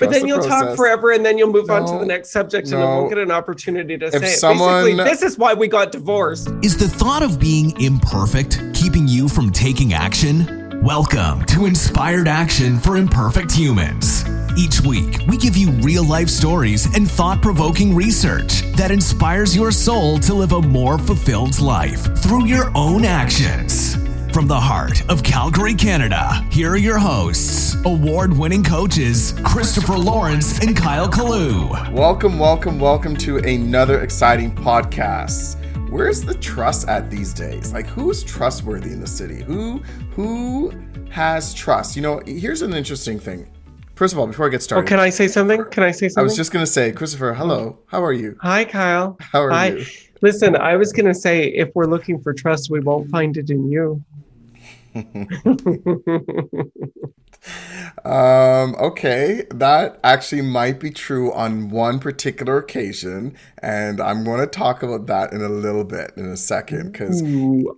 but then you'll process. talk forever and then you'll move no, on to the next subject and no. then we'll get an opportunity to if say someone, it. Basically, this is why we got divorced. Is the thought of being imperfect keeping you from taking action? Welcome to Inspired Action for Imperfect Humans. Each week, we give you real life stories and thought provoking research that inspires your soul to live a more fulfilled life through your own actions. From the heart of Calgary, Canada, here are your hosts, award winning coaches, Christopher Lawrence and Kyle Kalu. Welcome, welcome, welcome to another exciting podcast. Where's the trust at these days? Like who's trustworthy in the city? Who who has trust? You know, here's an interesting thing. First of all, before I get started, oh, can I say something? Can I say something? I was just gonna say, Christopher, hello. How are you? Hi, Kyle. How are Hi. you? Listen, I was gonna say, if we're looking for trust, we won't find it in you. um, okay, that actually might be true on one particular occasion, and I'm going to talk about that in a little bit in a second because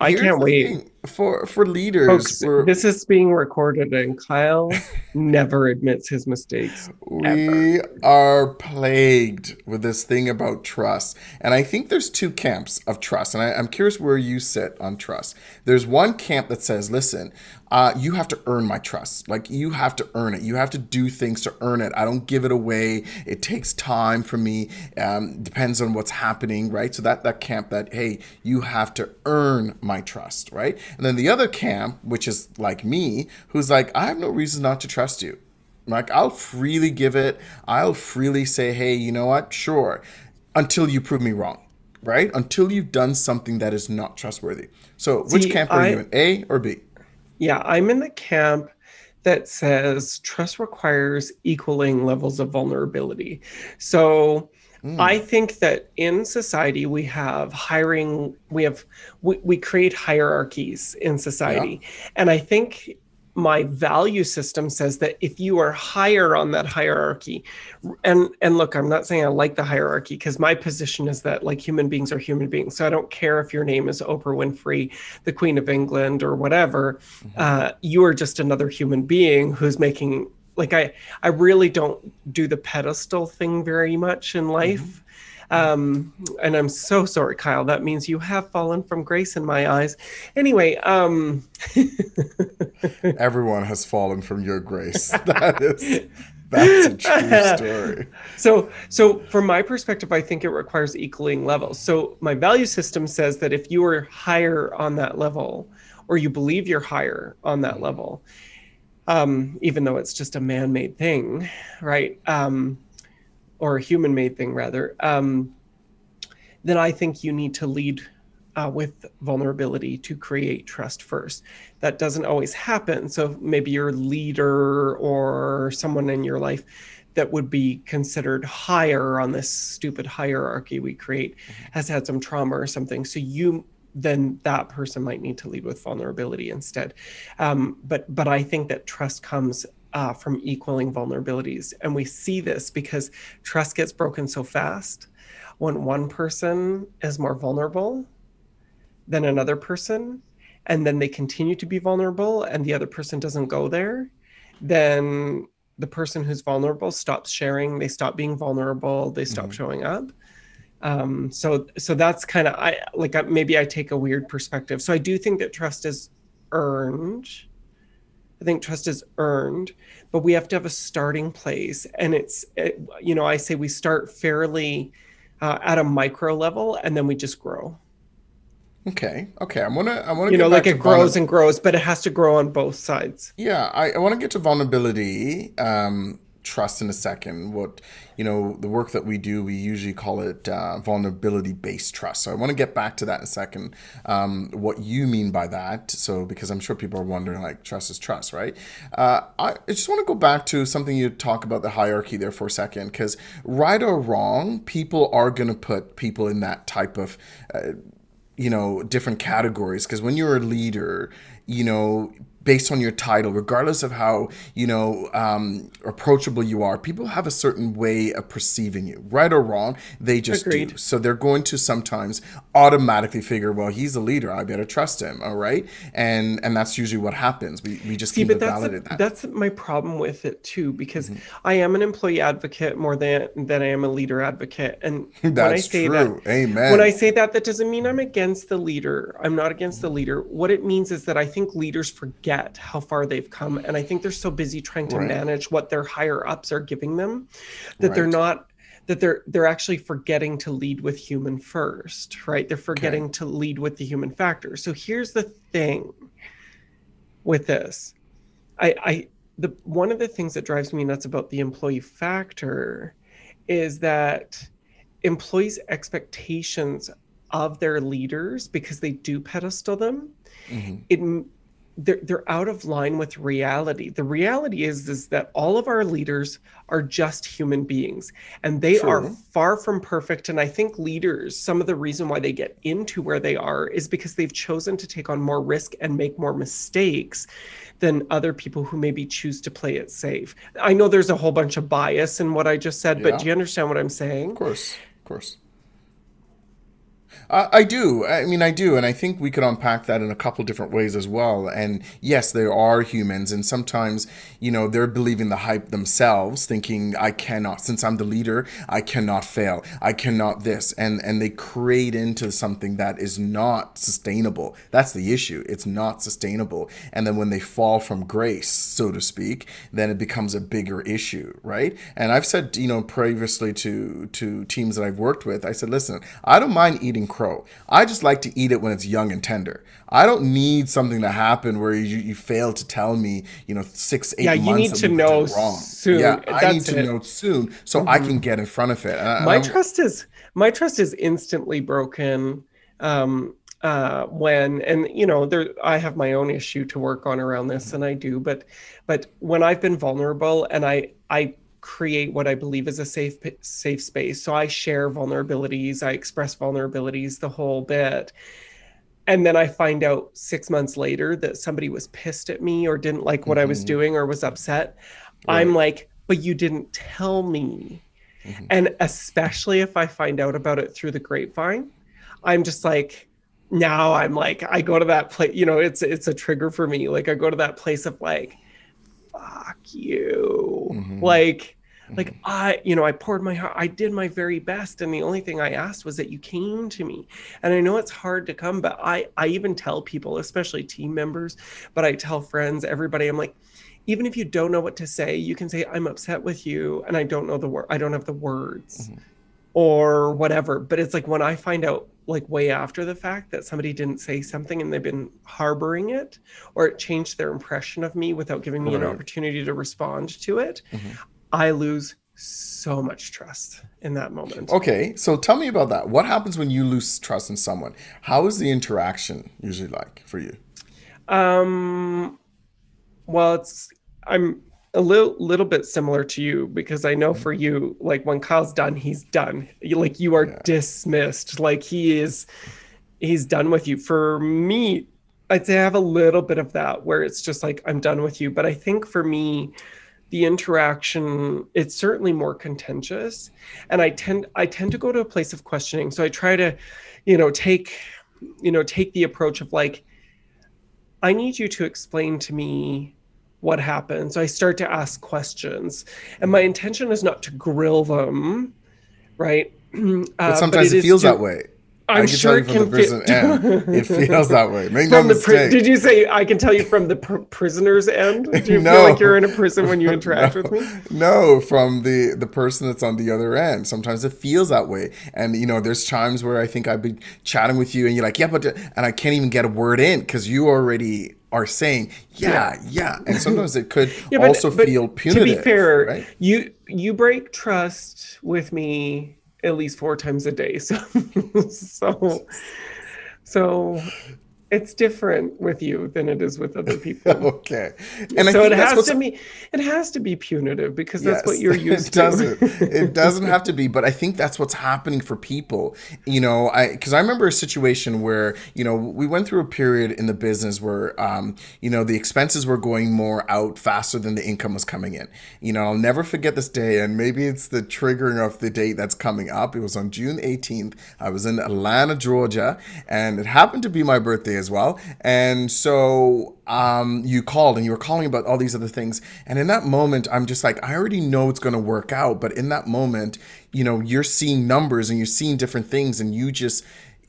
I can't wait. Thing for for leaders. Folks, this is being recorded, and Kyle never admits his mistakes. We ever. are plagued with this thing about trust, and I think there's two camps of trust, and I, I'm curious where you sit on trust. There's one camp that says, "Listen, uh, you have to earn my trust. Like you have to earn it. You have to do things to earn it. I don't give it away. It takes time for me. Um, depends on what's happening, right? So that that camp that hey, you have to earn my trust, right? And then the other camp, which is like me, who's like, I have no reason not to trust you. Like I'll freely give it. I'll freely say, hey, you know what? Sure, until you prove me wrong right? Until you've done something that is not trustworthy. So, which See, camp are I, you in, A or B? Yeah, I'm in the camp that says trust requires equaling levels of vulnerability. So mm. I think that in society we have hiring, we have we, we create hierarchies in society. Yeah. And I think my value system says that if you are higher on that hierarchy and and look i'm not saying i like the hierarchy because my position is that like human beings are human beings so i don't care if your name is oprah winfrey the queen of england or whatever mm-hmm. uh, you are just another human being who's making like i i really don't do the pedestal thing very much in life mm-hmm um, and I'm so sorry, Kyle. That means you have fallen from grace in my eyes. Anyway, um, everyone has fallen from your grace. That is. That's a true story. So, so from my perspective, I think it requires equaling levels. So, my value system says that if you are higher on that level, or you believe you're higher on that level, um, even though it's just a man-made thing, right? Um, or a human made thing rather, um, then I think you need to lead uh, with vulnerability to create trust first. That doesn't always happen. So maybe your leader or someone in your life that would be considered higher on this stupid hierarchy we create mm-hmm. has had some trauma or something. So you then that person might need to lead with vulnerability instead. Um, but but I think that trust comes uh, from equaling vulnerabilities. And we see this because trust gets broken so fast when one person is more vulnerable than another person, and then they continue to be vulnerable and the other person doesn't go there, then the person who's vulnerable stops sharing, they stop being vulnerable, they stop mm-hmm. showing up. Um, so so that's kind of I like maybe I take a weird perspective. So I do think that trust is earned I think trust is earned, but we have to have a starting place. And it's, it, you know, I say we start fairly uh, at a micro level and then we just grow. Okay. Okay. I want to. I want to. You know, like it grows and grows, but it has to grow on both sides. Yeah, I, I want to get to vulnerability. Um, trust in a second. What you know, the work that we do, we usually call it uh, vulnerability based trust. So I want to get back to that in a second. Um, what you mean by that? So because I'm sure people are wondering, like, trust is trust, right? Uh, I just want to go back to something you talk about the hierarchy there for a second, because right or wrong, people are going to put people in that type of. Uh, you know different categories because when you're a leader you know based on your title, regardless of how you know um, approachable you are. People have a certain way of perceiving you, right or wrong. They just Agreed. do. So they're going to sometimes automatically figure, well, he's a leader. I better trust him. All right, and and that's usually what happens. We we just See, keep but that's validate that. that's my problem with it too, because Mm-hmm. I am an employee advocate more than than I am a leader advocate. And when I say true. that, Amen. when I say that, that doesn't mean I'm against the leader. I'm not against the leader. What it means is that I think leaders forget how far they've come, and I think they're so busy trying to Right. manage what their higher ups are giving them that they're not that they're they're actually forgetting to lead with human first right? They're forgetting to lead with the human factor. So here's the thing with this. I i the one of the things that drives me nuts about the employee factor is that employees expectations of their leaders because they do pedestal them Mhm. it they're, they're out of line with reality the reality is is that all of our leaders are just human beings and they are far from perfect and i think leaders some of the reason why they get into where they are is because they've chosen to take on more risk and make more mistakes than other people who maybe choose to play it safe i know there's a whole bunch of bias in what i just said Yeah. but do you understand what i'm saying Of course, of course. Uh, I do. I mean, I do, and I think we could unpack that in a couple different ways as well. And yes, there are humans, and sometimes, you know, they're believing the hype themselves, thinking, "I cannot, since I'm the leader, I cannot fail. I cannot this," and and they create into something that is not sustainable. That's the issue. It's not sustainable, and then when they fall from grace, so to speak, then it becomes a bigger issue, right? And I've said, you know, previously to to teams that I've worked with, I said, listen, I don't mind eating crow. I just like to eat it when it's young and tender. I don't need something to happen where you, you fail to tell me, you know, six, eight Yeah, you need to know wrong. soon. Yeah, I need to it. know soon so I can get in front of it. I- my I'm- trust is my trust is instantly broken um uh when and you know there i have my own issue to work on around this and i do but but when i've been vulnerable and i i create what i believe is a safe safe space so i share vulnerabilities i express vulnerabilities the whole bit and then i find out 6 months later that somebody was pissed at me or didn't like what i was Mhm. doing or was upset i'm like but you didn't tell me Mhm. and especially if I find out about it through the grapevine, I'm just like, now I'm like, I go to that place, you know, it's it's a trigger for me. Like I go to that place of like, fuck you. Mhm. Like, like I, you know, I poured my heart, I did my very best. And the only thing I asked was that you came to me. And I know it's hard to come, but I I even tell people, especially team members, but I tell friends, everybody, I'm like, even if you don't know what to say, you can say, I'm upset with you and I don't know the word, I don't have the words Mhm. or whatever. But it's like when I find out, like way after the fact, that somebody didn't say something and they've been harboring it or it changed their impression of me without giving me an opportunity to respond to it, Mhm. I lose so much trust in that moment. Okay, so tell me about that. What happens when you lose trust in someone? How is the interaction usually like for you? Um, well, it's I'm a little little bit similar to you because I know for you, like when Kyle's done, he's done. Like you are Yeah. dismissed. Like he is, he's done with you. For me, I'd say I have a little bit of that where it's just like I'm done with you. But I think for me, the interaction it's certainly more contentious, and I tend I tend to go to a place of questioning. So I try to, you know, take, you know, take the approach of like. I need you to explain to me what happened. So I start to ask questions. And my intention is not to grill them, right? Uh, But sometimes it feels to- that way. I'm I can sure tell you from the can prison feel- end. It feels that way. Make no from the pri- did you say I can tell you from the pr- prisoner's end? Do you No. feel like you're in a prison when you interact No. with me? No, from the the person that's on the other end. Sometimes it feels that way, and you know, there's times where I think I've been chatting with you, and you're like, "Yeah, but," and I can't even get a word in because you already are saying, "Yeah, yeah," and sometimes it could Yeah, but- also but feel punitive. To be fair, right? you you break trust with me at least four times a day. So so so it's different with you than it is with other people. okay. And so it has to be it has to be punitive because that's yes, what you're used it to. Doesn't, it doesn't have to be, but I think that's what's happening for people. You know, I because I remember a situation where, you know, we went through a period in the business where um, you know, the expenses were going more out faster than the income was coming in. You know, I'll never forget this day, and maybe it's the triggering of the date that's coming up. It was on June 18th. I was in Atlanta, Georgia, and it happened to be my birthday as well. And so um, you called and you were calling about all these other things. And in that moment, I'm just like, I already know it's going to work out. But in that moment, you know, you're seeing numbers and you're seeing different things and you just,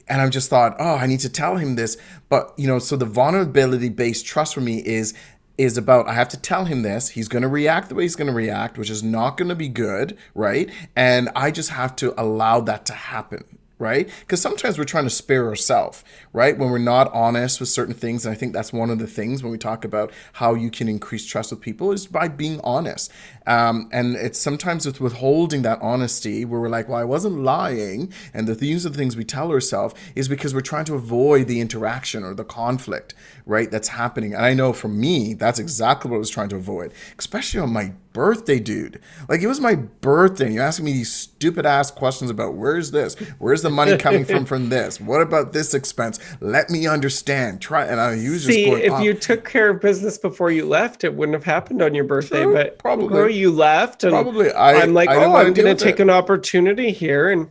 and I'm just thought, oh, I need to tell him this. But, you know, so the vulnerability based trust for me is, is about I have to tell him this. He's going to react the way he's going to react, which is not going to be good, right? And I just have to allow that to happen right? Because sometimes we're trying to spare ourselves, right? When we're not honest with certain things. And I think that's one of the things when we talk about how you can increase trust with people is by being honest. Um, and it's sometimes with withholding that honesty where we're like, well, I wasn't lying. And the, are the things we tell ourselves is because we're trying to avoid the interaction or the conflict, right? That's happening. And I know for me, that's exactly what I was trying to avoid, especially on my birthday, dude. Like it was my birthday. And you're asking me these stupid ass questions about where's this? Where's the money coming from from this? What about this expense? Let me understand. Try and I was See, if you took care of business before you left, it wouldn't have happened on your birthday. True, but probably you left, and probably I, am like, I oh, I'm going to take it. an opportunity here and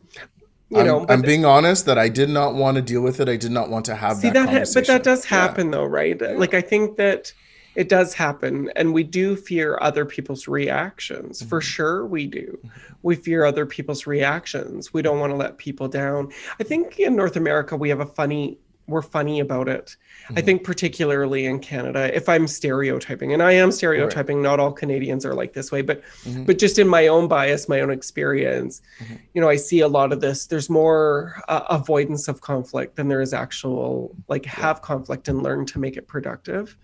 you I'm, know I'm being honest that I did not want to deal with it. I did not want to have see that, that but that does happen yeah. though, right? Yeah. Like I think that it does happen and we do fear other people's reactions mm-hmm. for sure we do we fear other people's reactions we don't want to let people down i think in north america we have a funny we're funny about it mm-hmm. i think particularly in canada if i'm stereotyping and i am stereotyping right. not all canadians are like this way but mm-hmm. but just in my own bias my own experience mm-hmm. you know i see a lot of this there's more uh, avoidance of conflict than there is actual like have conflict and learn to make it productive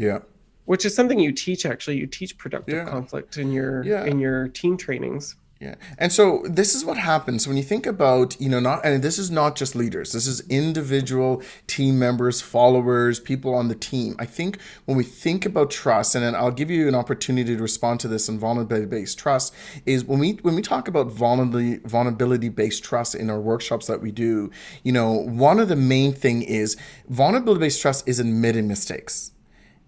yeah. Which is something you teach actually. You teach productive yeah. conflict in your yeah. in your team trainings. Yeah. And so this is what happens when you think about, you know, not, and this is not just leaders, this is individual team members, followers, people on the team. I think when we think about trust, and I'll give you an opportunity to respond to this on vulnerability based trust, is when we, when we talk about vulnerability, vulnerability based trust in our workshops that we do, you know, one of the main thing is vulnerability based trust is admitting mistakes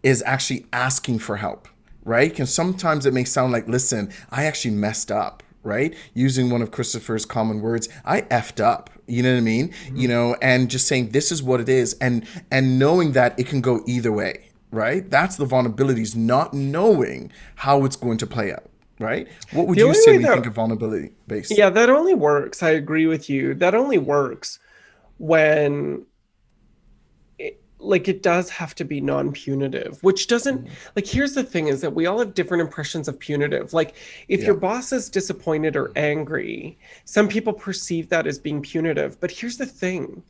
is actually asking for help, right? Because sometimes it may sound like, listen, I actually messed up, right? Using one of Christopher's common words, I effed up. You know what I mean? Mm-hmm. You know, and just saying this is what it is, and and knowing that it can go either way, right? That's the vulnerabilities, not knowing how it's going to play out. Right? What would the you say you think of vulnerability based? Yeah, that only works. I agree with you. That only works when like it does have to be non-punitive which doesn't mm-hmm. like here's the thing is that we all have different impressions of punitive like if yeah. your boss is disappointed or angry some people perceive that as being punitive but here's the thing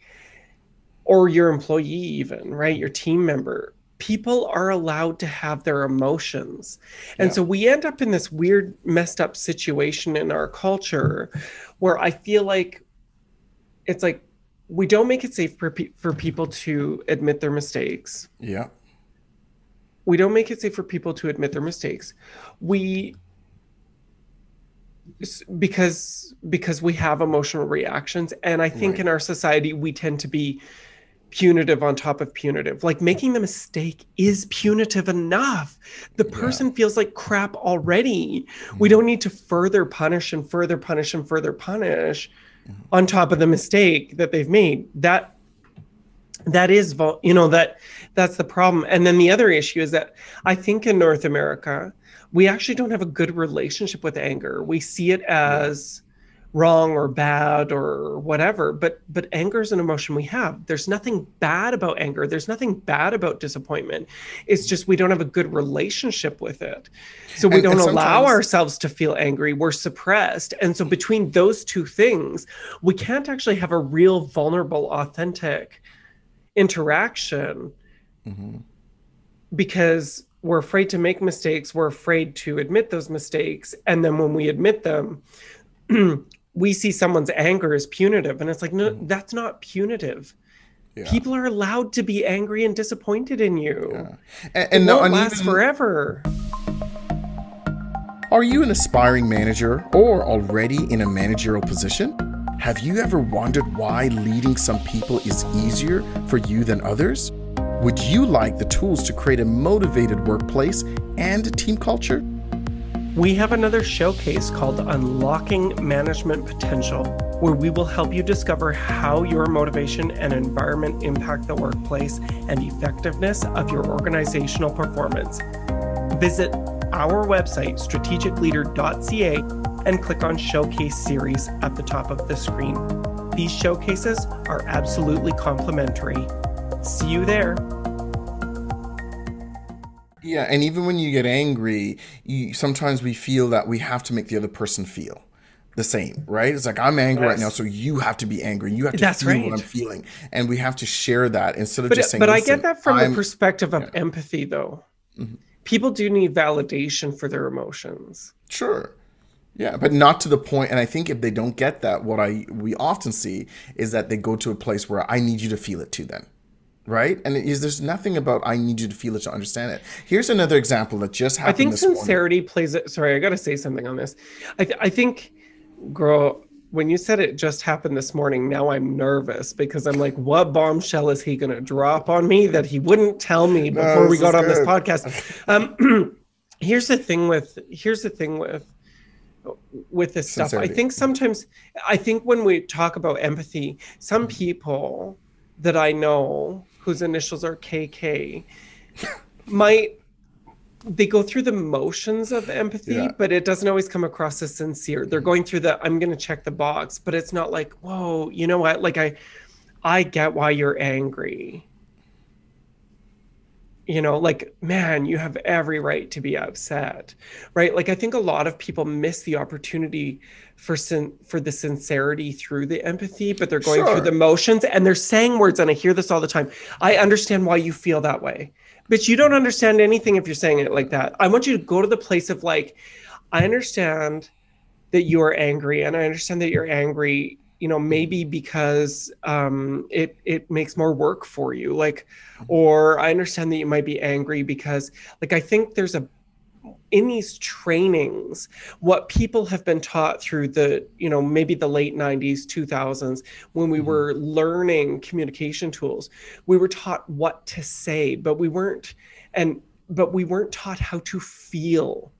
or your employee even right your team member people are allowed to have their emotions and yeah. so we end up in this weird messed up situation in our culture where i feel like it's like we don't make it safe for, pe- for people to admit their mistakes. Yeah. We don't make it safe for people to admit their mistakes. We because because we have emotional reactions and I think right. in our society we tend to be punitive on top of punitive. Like making the mistake is punitive enough. The person yeah. feels like crap already. Mm-hmm. We don't need to further punish and further punish and further punish. On top of the mistake that they've made. That that is you know that that's the problem. And then the other issue is that i think in north america we actually don't have a good relationship with anger. We see it as wrong or bad or whatever but but anger is an emotion we have. There's nothing bad about anger. There's nothing bad about disappointment. It's just we don't have a good relationship with it. So we and, don't and allow ourselves to feel angry. We're suppressed. And so between those two things we can't actually have a real vulnerable authentic interaction mm-hmm. because we're afraid to make mistakes. We're afraid to admit those mistakes. And then when we admit them we see someone's anger as punitive and it's like no mm-hmm. that's not punitive Yeah. People are allowed to be angry and disappointed in you. Yeah. And, It and no, won't last forever. Are you an aspiring manager or already in a managerial position? Have you ever wondered why leading some people is easier for you than others? Would you like the tools to create a motivated workplace and team culture? We have another showcase called Unlocking Management Potential, where we will help you discover how your motivation and environment impact the workplace and effectiveness of your organizational performance. Visit our website, strategicleader.ca, and click on Showcase Series at the top of the screen. These showcases are absolutely complimentary. See you there. Yeah, and even when you get angry, you, sometimes we feel that we have to make the other person feel the same, right? It's like I'm angry right now, so you have to be angry. You have to That's feel right. what I'm feeling, and we have to share that instead of But, just saying. but I get that from I'm- the perspective of empathy, though. Mm-hmm. People do need validation for their emotions. Sure. Yeah, but not to the point. And I think if they don't get that, what I we often see is that they go to a place where I need you to feel it too. Then, right? And it is there's nothing about I need you to feel it to understand it. Here's another example that just happened. morning. I think sincerity plays it. Sorry, I got to say something on this. I, th- I think, girl, when you said it just happened this morning, now I'm nervous because I'm like, what bombshell is he going to drop on me that he wouldn't tell me before we got on this podcast? Um, here's the thing with here's the thing with with this stuff. I think sometimes I think when we talk about empathy, some people that I know whose initials are KK might they go through the motions of empathy, Yeah. but it doesn't always come across as sincere. They're going through the I'm going to check the box, but it's not like, "Whoa, you know what? Like I I get why you're angry." You know, like, man, you have every right to be upset. Right? Like I think a lot of people miss the opportunity for sin- for the sincerity through the empathy, but they're going Sure. through the motions and they're saying words and I hear this all the time. I understand why you feel that way. But you don't understand anything if you're saying it like that. I want you to go to the place of like, I understand that you are angry, and I understand that you're angry, you know, hmm. maybe because um, it it makes more work for you, like, hmm. or I understand that you might be angry because, like, I think there's a in these trainings what people have been taught through the you know maybe the late 90s 2000s when we hmm. were learning communication tools we were taught what to say but we weren't and but we weren't taught how to feel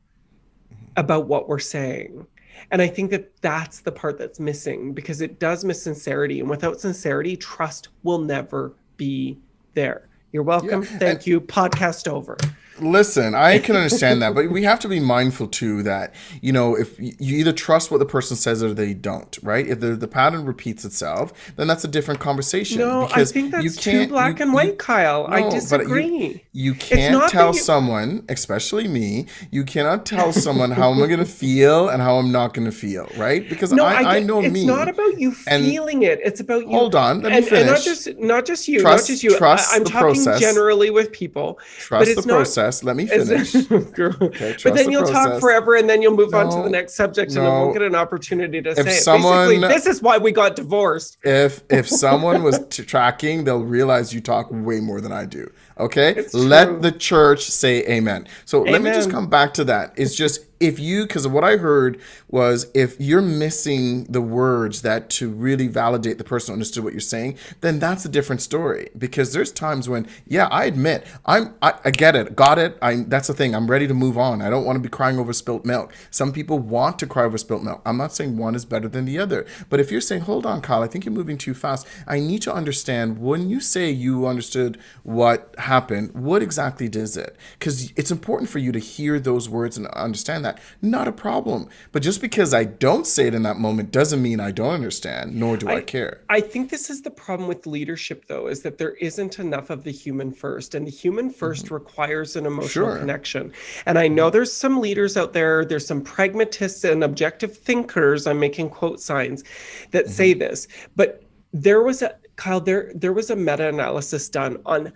about what we're saying and i think that that's the part that's missing because it does miss sincerity. And without sincerity trust will never be there. You're welcome. Yeah, thank you. Podcast over Listen, I can understand that, but we have to be mindful too that you know if you either trust what the person says or they don't, right? If the, the pattern repeats itself, then that's a different conversation. no i think that's too black you- and you- white kyle i No, but you- disagree You can't tell you- someone, especially me, you cannot tell someone how am I going to feel and how I'm not going to feel, right? Because no, I, I, get- know it's me. It's not about you and- feeling it. It's about you. Hold on, let me and, and not just not just you, Trust- not just you. trust I, am the talking process. generally with people. Trust it's the not- process. Let me finish. Trust but then the you'll talk forever, and then you'll move on to the next subject, and no. we'll get an opportunity to say it. someone- Basically, this is why we got divorced. if if someone was t- tracking, they'll realize you talk way more than I do. Okay, let the church say amen. So let me just come back to that. It's just if you, because what I heard was if you're missing the words that to really validate the person understood what you're saying, then that's a different story. Because there's times when, yeah, I admit I'm, I, I get it, got it. I that's the thing. I'm ready to move on. I don't want to be crying over spilt milk. Some people want to cry over spilt milk. I'm not saying one is better than the other, but if you're saying, hold on, Kyle, I think you're moving too fast. I need to understand when you say you understood what happened, what exactly does it? Because it's important for you to hear those words and understand that. Not a problem. But just because I don't say it in that moment doesn't mean I don't understand, nor do I, care. I think this is the problem with leadership, though, is that there isn't enough of the human first, and the human 1st requires an emotional Mm-hmm. Sure. connection. And I know there's some leaders out there, there's some pragmatists and objective thinkers. I'm making quote signs that Mm-hmm. say this, but there was a Kyle, there there was a meta-analysis done on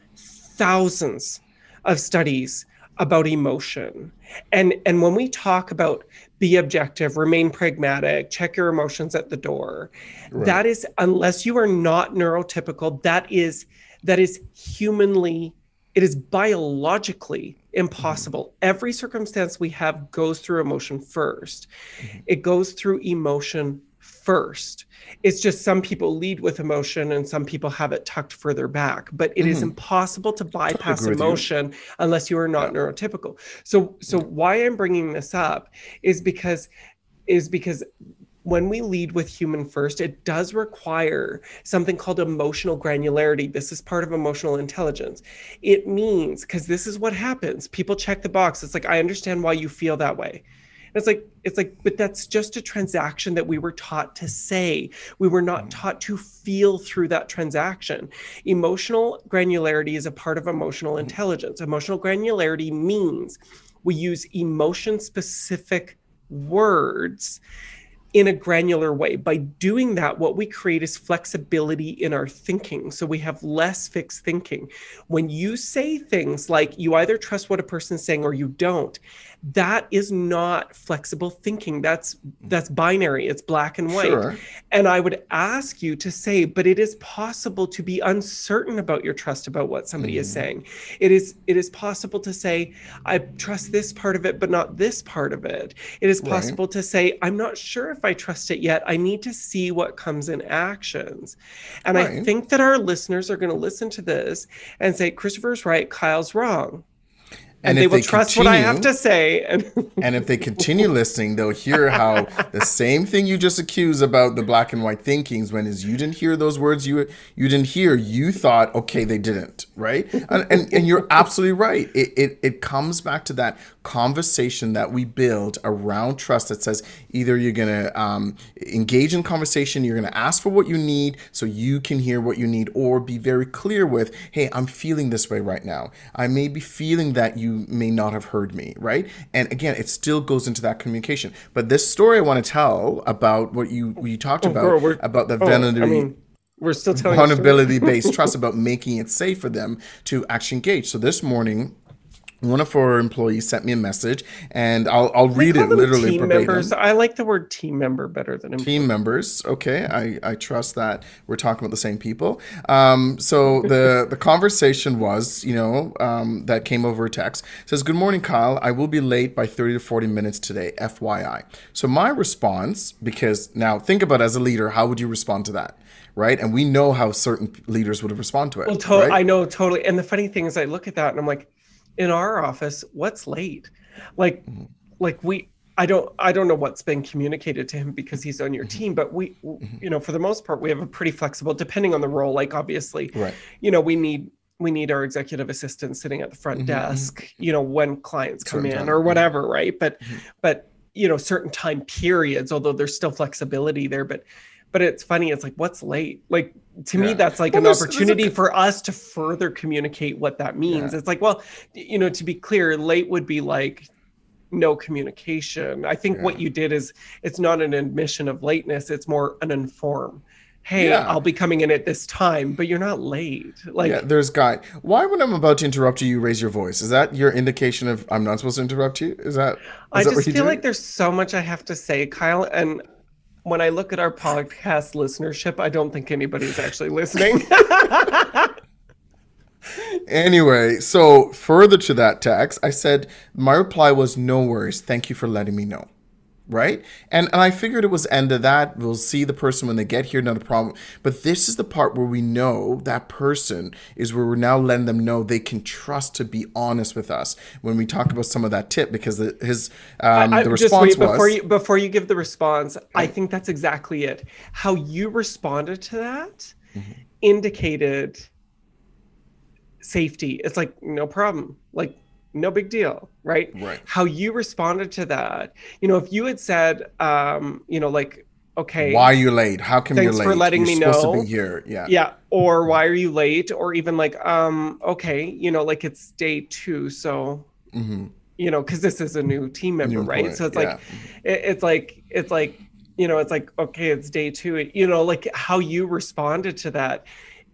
thousands of studies about emotion. And and when we talk about be objective, remain pragmatic, check your emotions at the door, right. that is unless you are not neurotypical, that is that is humanly it is biologically impossible. Mm-hmm. Every circumstance we have goes through emotion 1st mm-hmm. It goes through emotion first. It's just some people lead with emotion and some people have it tucked further back. But it mm-hmm. is impossible to bypass emotion you. unless you are not yeah. neurotypical. So so why I'm bringing this up is because is because when we lead with human first, it does require something called emotional granularity. This is part of emotional intelligence. It means, because this is what happens people check the box. It's like, I understand why you feel that way. It's like, it's like, but that's just a transaction that we were taught to say. We were not mm. taught to feel through that transaction. Emotional granularity is a part of emotional mm. intelligence. Emotional granularity means we use emotion specific words in a granular way. By doing that, what we create is flexibility in our thinking. So we have less fixed thinking. When you say things like you either trust what a person's saying or you don't, that is not flexible thinking. That's that's binary. It's black and white. Sure. and i would ask you to say but it is possible to be uncertain about your trust about what somebody mm. is saying. It is it is possible to say i trust this part of it but not this part of it. It is possible right. to say i'm not sure if i trust it yet. I need to see what comes in actions. And right. i think that our listeners are going to listen to this and say christopher's right. Kyle's wrong and, and they will they trust continue, what I have to say. and if they continue listening, they'll hear how the same thing you just accused about the black and white thinkings when is you didn't hear those words you you didn't hear, you thought, okay, they didn't, right? And and, and you're absolutely right. It, it it comes back to that conversation that we build around trust that says either you're gonna um, engage in conversation, you're gonna ask for what you need so you can hear what you need, or be very clear with, hey, I'm feeling this way right now. I may be feeling that you may not have heard me, right? And again, it still goes into that communication. But this story I want to tell about what you what you talked oh, about girl, about the oh, vulnerability. I mean, we're still telling vulnerability based trust about making it safe for them to actually engage. So this morning one of our employees sent me a message and I'll, I'll read it literally team verbatim. members i like the word team member better than employee. team members okay I, I trust that we're talking about the same people um, so the the conversation was you know um, that came over text it says good morning kyle i will be late by 30 to 40 minutes today fyi so my response because now think about as a leader how would you respond to that right? And we know how certain leaders would have respond to it. Well, to- right? I know totally. And the funny thing is, I look at that and I'm like, in our office what's late like mm-hmm. like we i don't i don't know what's been communicated to him because he's on your mm-hmm. team but we mm-hmm. you know for the most part we have a pretty flexible depending on the role like obviously right. you know we need we need our executive assistant sitting at the front mm-hmm. desk mm-hmm. you know when clients come certain in time. or whatever right but mm-hmm. but you know certain time periods although there's still flexibility there but but it's funny it's like what's late like to yeah. me that's like well, an there's, opportunity there's a... for us to further communicate what that means yeah. it's like well you know to be clear late would be like no communication i think yeah. what you did is it's not an admission of lateness it's more an inform hey yeah. i'll be coming in at this time but you're not late like yeah, there's guy why when i'm about to interrupt you you raise your voice is that your indication of i'm not supposed to interrupt you is that is i that just feel like there's so much i have to say kyle and when I look at our podcast listenership, I don't think anybody's actually listening. anyway, so further to that text, I said, my reply was, no worries. Thank you for letting me know right? And and I figured it was end of that. We'll see the person when they get here, not a problem. But this is the part where we know that person is where we're now letting them know they can trust to be honest with us when we talk about some of that tip because the, his um, I, I, the response just wait, before was you before you give the response. I think that's exactly it. How you responded to that mm-hmm. indicated safety. It's like no problem. Like no big deal right? Right. How you responded to that you know if you had said um you know like okay why are you late? How come you're late for letting you're me know to be here. Yeah. Yeah or why are you late? Or even like um okay you know like it's day two so mm-hmm. you know because this is a new team member new right so it's yeah. like it, it's like it's like you know it's like okay it's day two you know like how you responded to that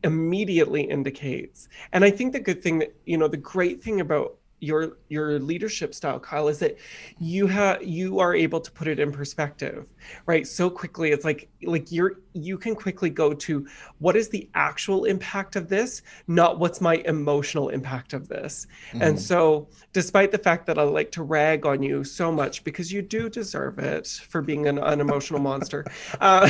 immediately indicates. And i think the good thing that you know the great thing about your your leadership style kyle is that you have you are able to put it in perspective right so quickly it's like like you're you can quickly go to what is the actual impact of this not what's my emotional impact of this mm-hmm. and so despite the fact that i like to rag on you so much because you do deserve it for being an unemotional monster uh,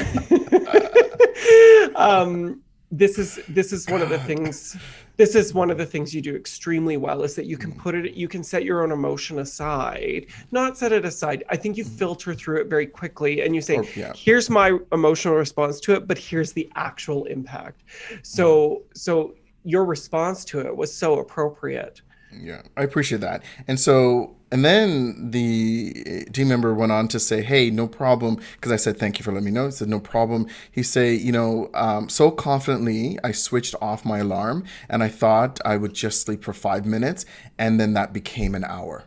um this is this is one of the things this is one of the things you do extremely well is that you can mm. put it you can set your own emotion aside not set it aside i think you mm. filter through it very quickly and you say or, yeah. here's my emotional response to it but here's the actual impact so mm. so your response to it was so appropriate yeah, I appreciate that. And so, and then the team member went on to say, "Hey, no problem," because I said, "Thank you for letting me know." He said, "No problem." He say, "You know, um, so confidently, I switched off my alarm, and I thought I would just sleep for five minutes, and then that became an hour."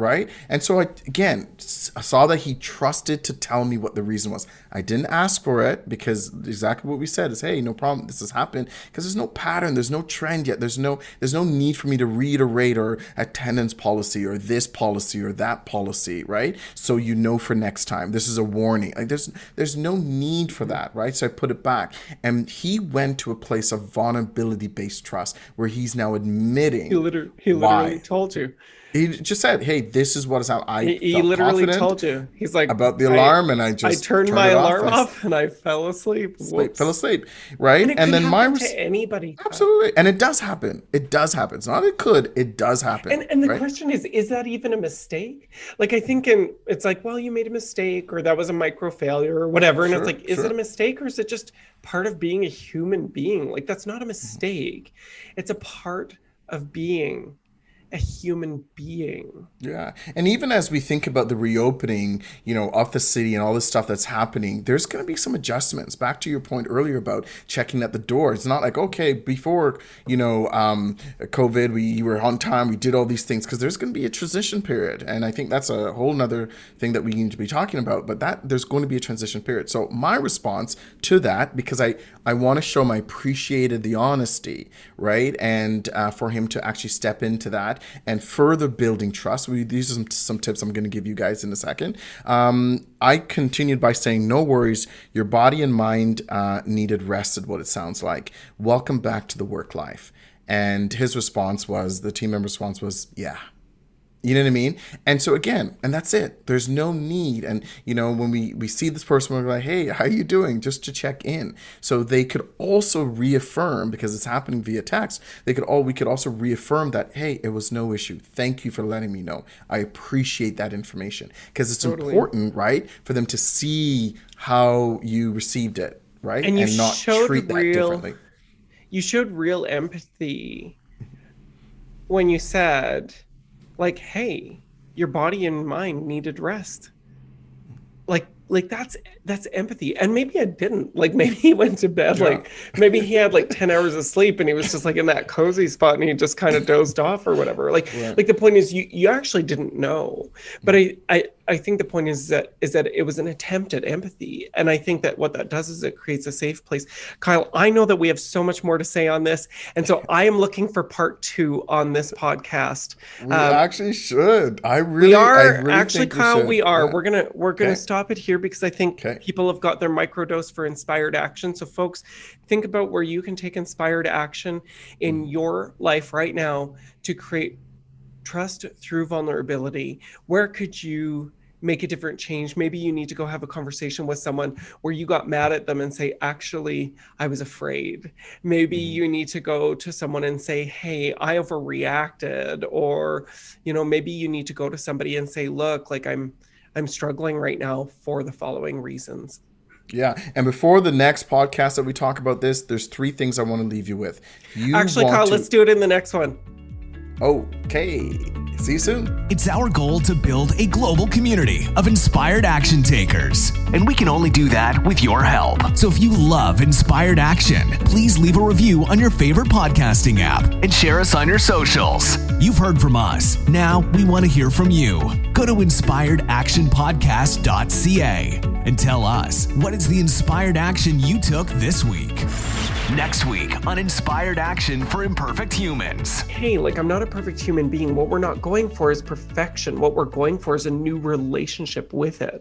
Right? And so I again I saw that he trusted to tell me what the reason was. I didn't ask for it because exactly what we said is, hey, no problem, this has happened because there's no pattern, there's no trend yet, there's no there's no need for me to reiterate or attendance policy or this policy or that policy, right? So you know for next time. This is a warning. Like there's there's no need for that, right? So I put it back, and he went to a place of vulnerability based trust where he's now admitting he literally he literally why. told you he just said, "Hey, this is what is how I." He, he literally told you. He's like about the alarm, and I just I turned, turned my alarm off, off, and I fell asleep. Sleep, fell asleep, right? And, and then my res- to anybody absolutely, and it does happen. It does happen. It's not it could. It does happen. And, and the right? question is, is that even a mistake? Like I think, in it's like, well, you made a mistake, or that was a micro failure, or whatever. And sure, it's like, is sure. it a mistake, or is it just part of being a human being? Like that's not a mm-hmm. mistake. It's a part of being a human being. Yeah. And even as we think about the reopening, you know, of the city and all this stuff that's happening, there's going to be some adjustments. Back to your point earlier about checking at the door. It's not like, okay, before, you know, um, COVID, we were on time, we did all these things because there's going to be a transition period. And I think that's a whole nother thing that we need to be talking about, but that there's going to be a transition period. So my response to that, because I, I want to show my appreciated the honesty, right? And uh, for him to actually step into that and further building trust. We, these are some, some tips I'm going to give you guys in a second. Um, I continued by saying, No worries, your body and mind uh, needed rested, what it sounds like. Welcome back to the work life. And his response was, the team member response was, Yeah, you know what I mean? And so again, and that's it. There's no need. And you know, when we we see this person, we're like, "Hey, how you doing?" Just to check in. So they could also reaffirm because it's happening via text. They could all we could also reaffirm that, "Hey, it was no issue. Thank you for letting me know. I appreciate that information." Because it's totally. important, right, for them to see how you received it, right, and, and not treat that real, differently. You showed real empathy when you said like hey your body and mind needed rest. Like like that's that's empathy. And maybe i didn't. Like maybe he went to bed yeah. like maybe he had like 10 hours of sleep and he was just like in that cozy spot and he just kind of dozed off or whatever. Like yeah. like the point is you you actually didn't know. But i i I think the point is that is that it was an attempt at empathy, and I think that what that does is it creates a safe place. Kyle, I know that we have so much more to say on this, and so I am looking for part two on this podcast. We um, actually should. I really, we are really actually, Kyle. We, we are. Yeah. We're gonna we're gonna okay. stop it here because I think okay. people have got their microdose for inspired action. So, folks, think about where you can take inspired action in mm. your life right now to create trust through vulnerability. Where could you make a different change. Maybe you need to go have a conversation with someone where you got mad at them and say, actually, I was afraid. Maybe mm-hmm. you need to go to someone and say, hey, I overreacted. Or, you know, maybe you need to go to somebody and say, look, like I'm I'm struggling right now for the following reasons. Yeah, and before the next podcast that we talk about this, there's three things I want to leave you with. You Actually, Kyle, to... let's do it in the next one. Okay. See you soon. It's our goal to build a global community of inspired action takers. And we can only do that with your help. So if you love inspired action, please leave a review on your favorite podcasting app and share us on your socials. You've heard from us. Now we want to hear from you. Go to inspiredactionpodcast.ca and tell us what is the inspired action you took this week. Next week on Inspired Action for Imperfect Humans. Hey, like I'm not a perfect human being. What we're not going for is perfection. What we're going for is a new relationship with it.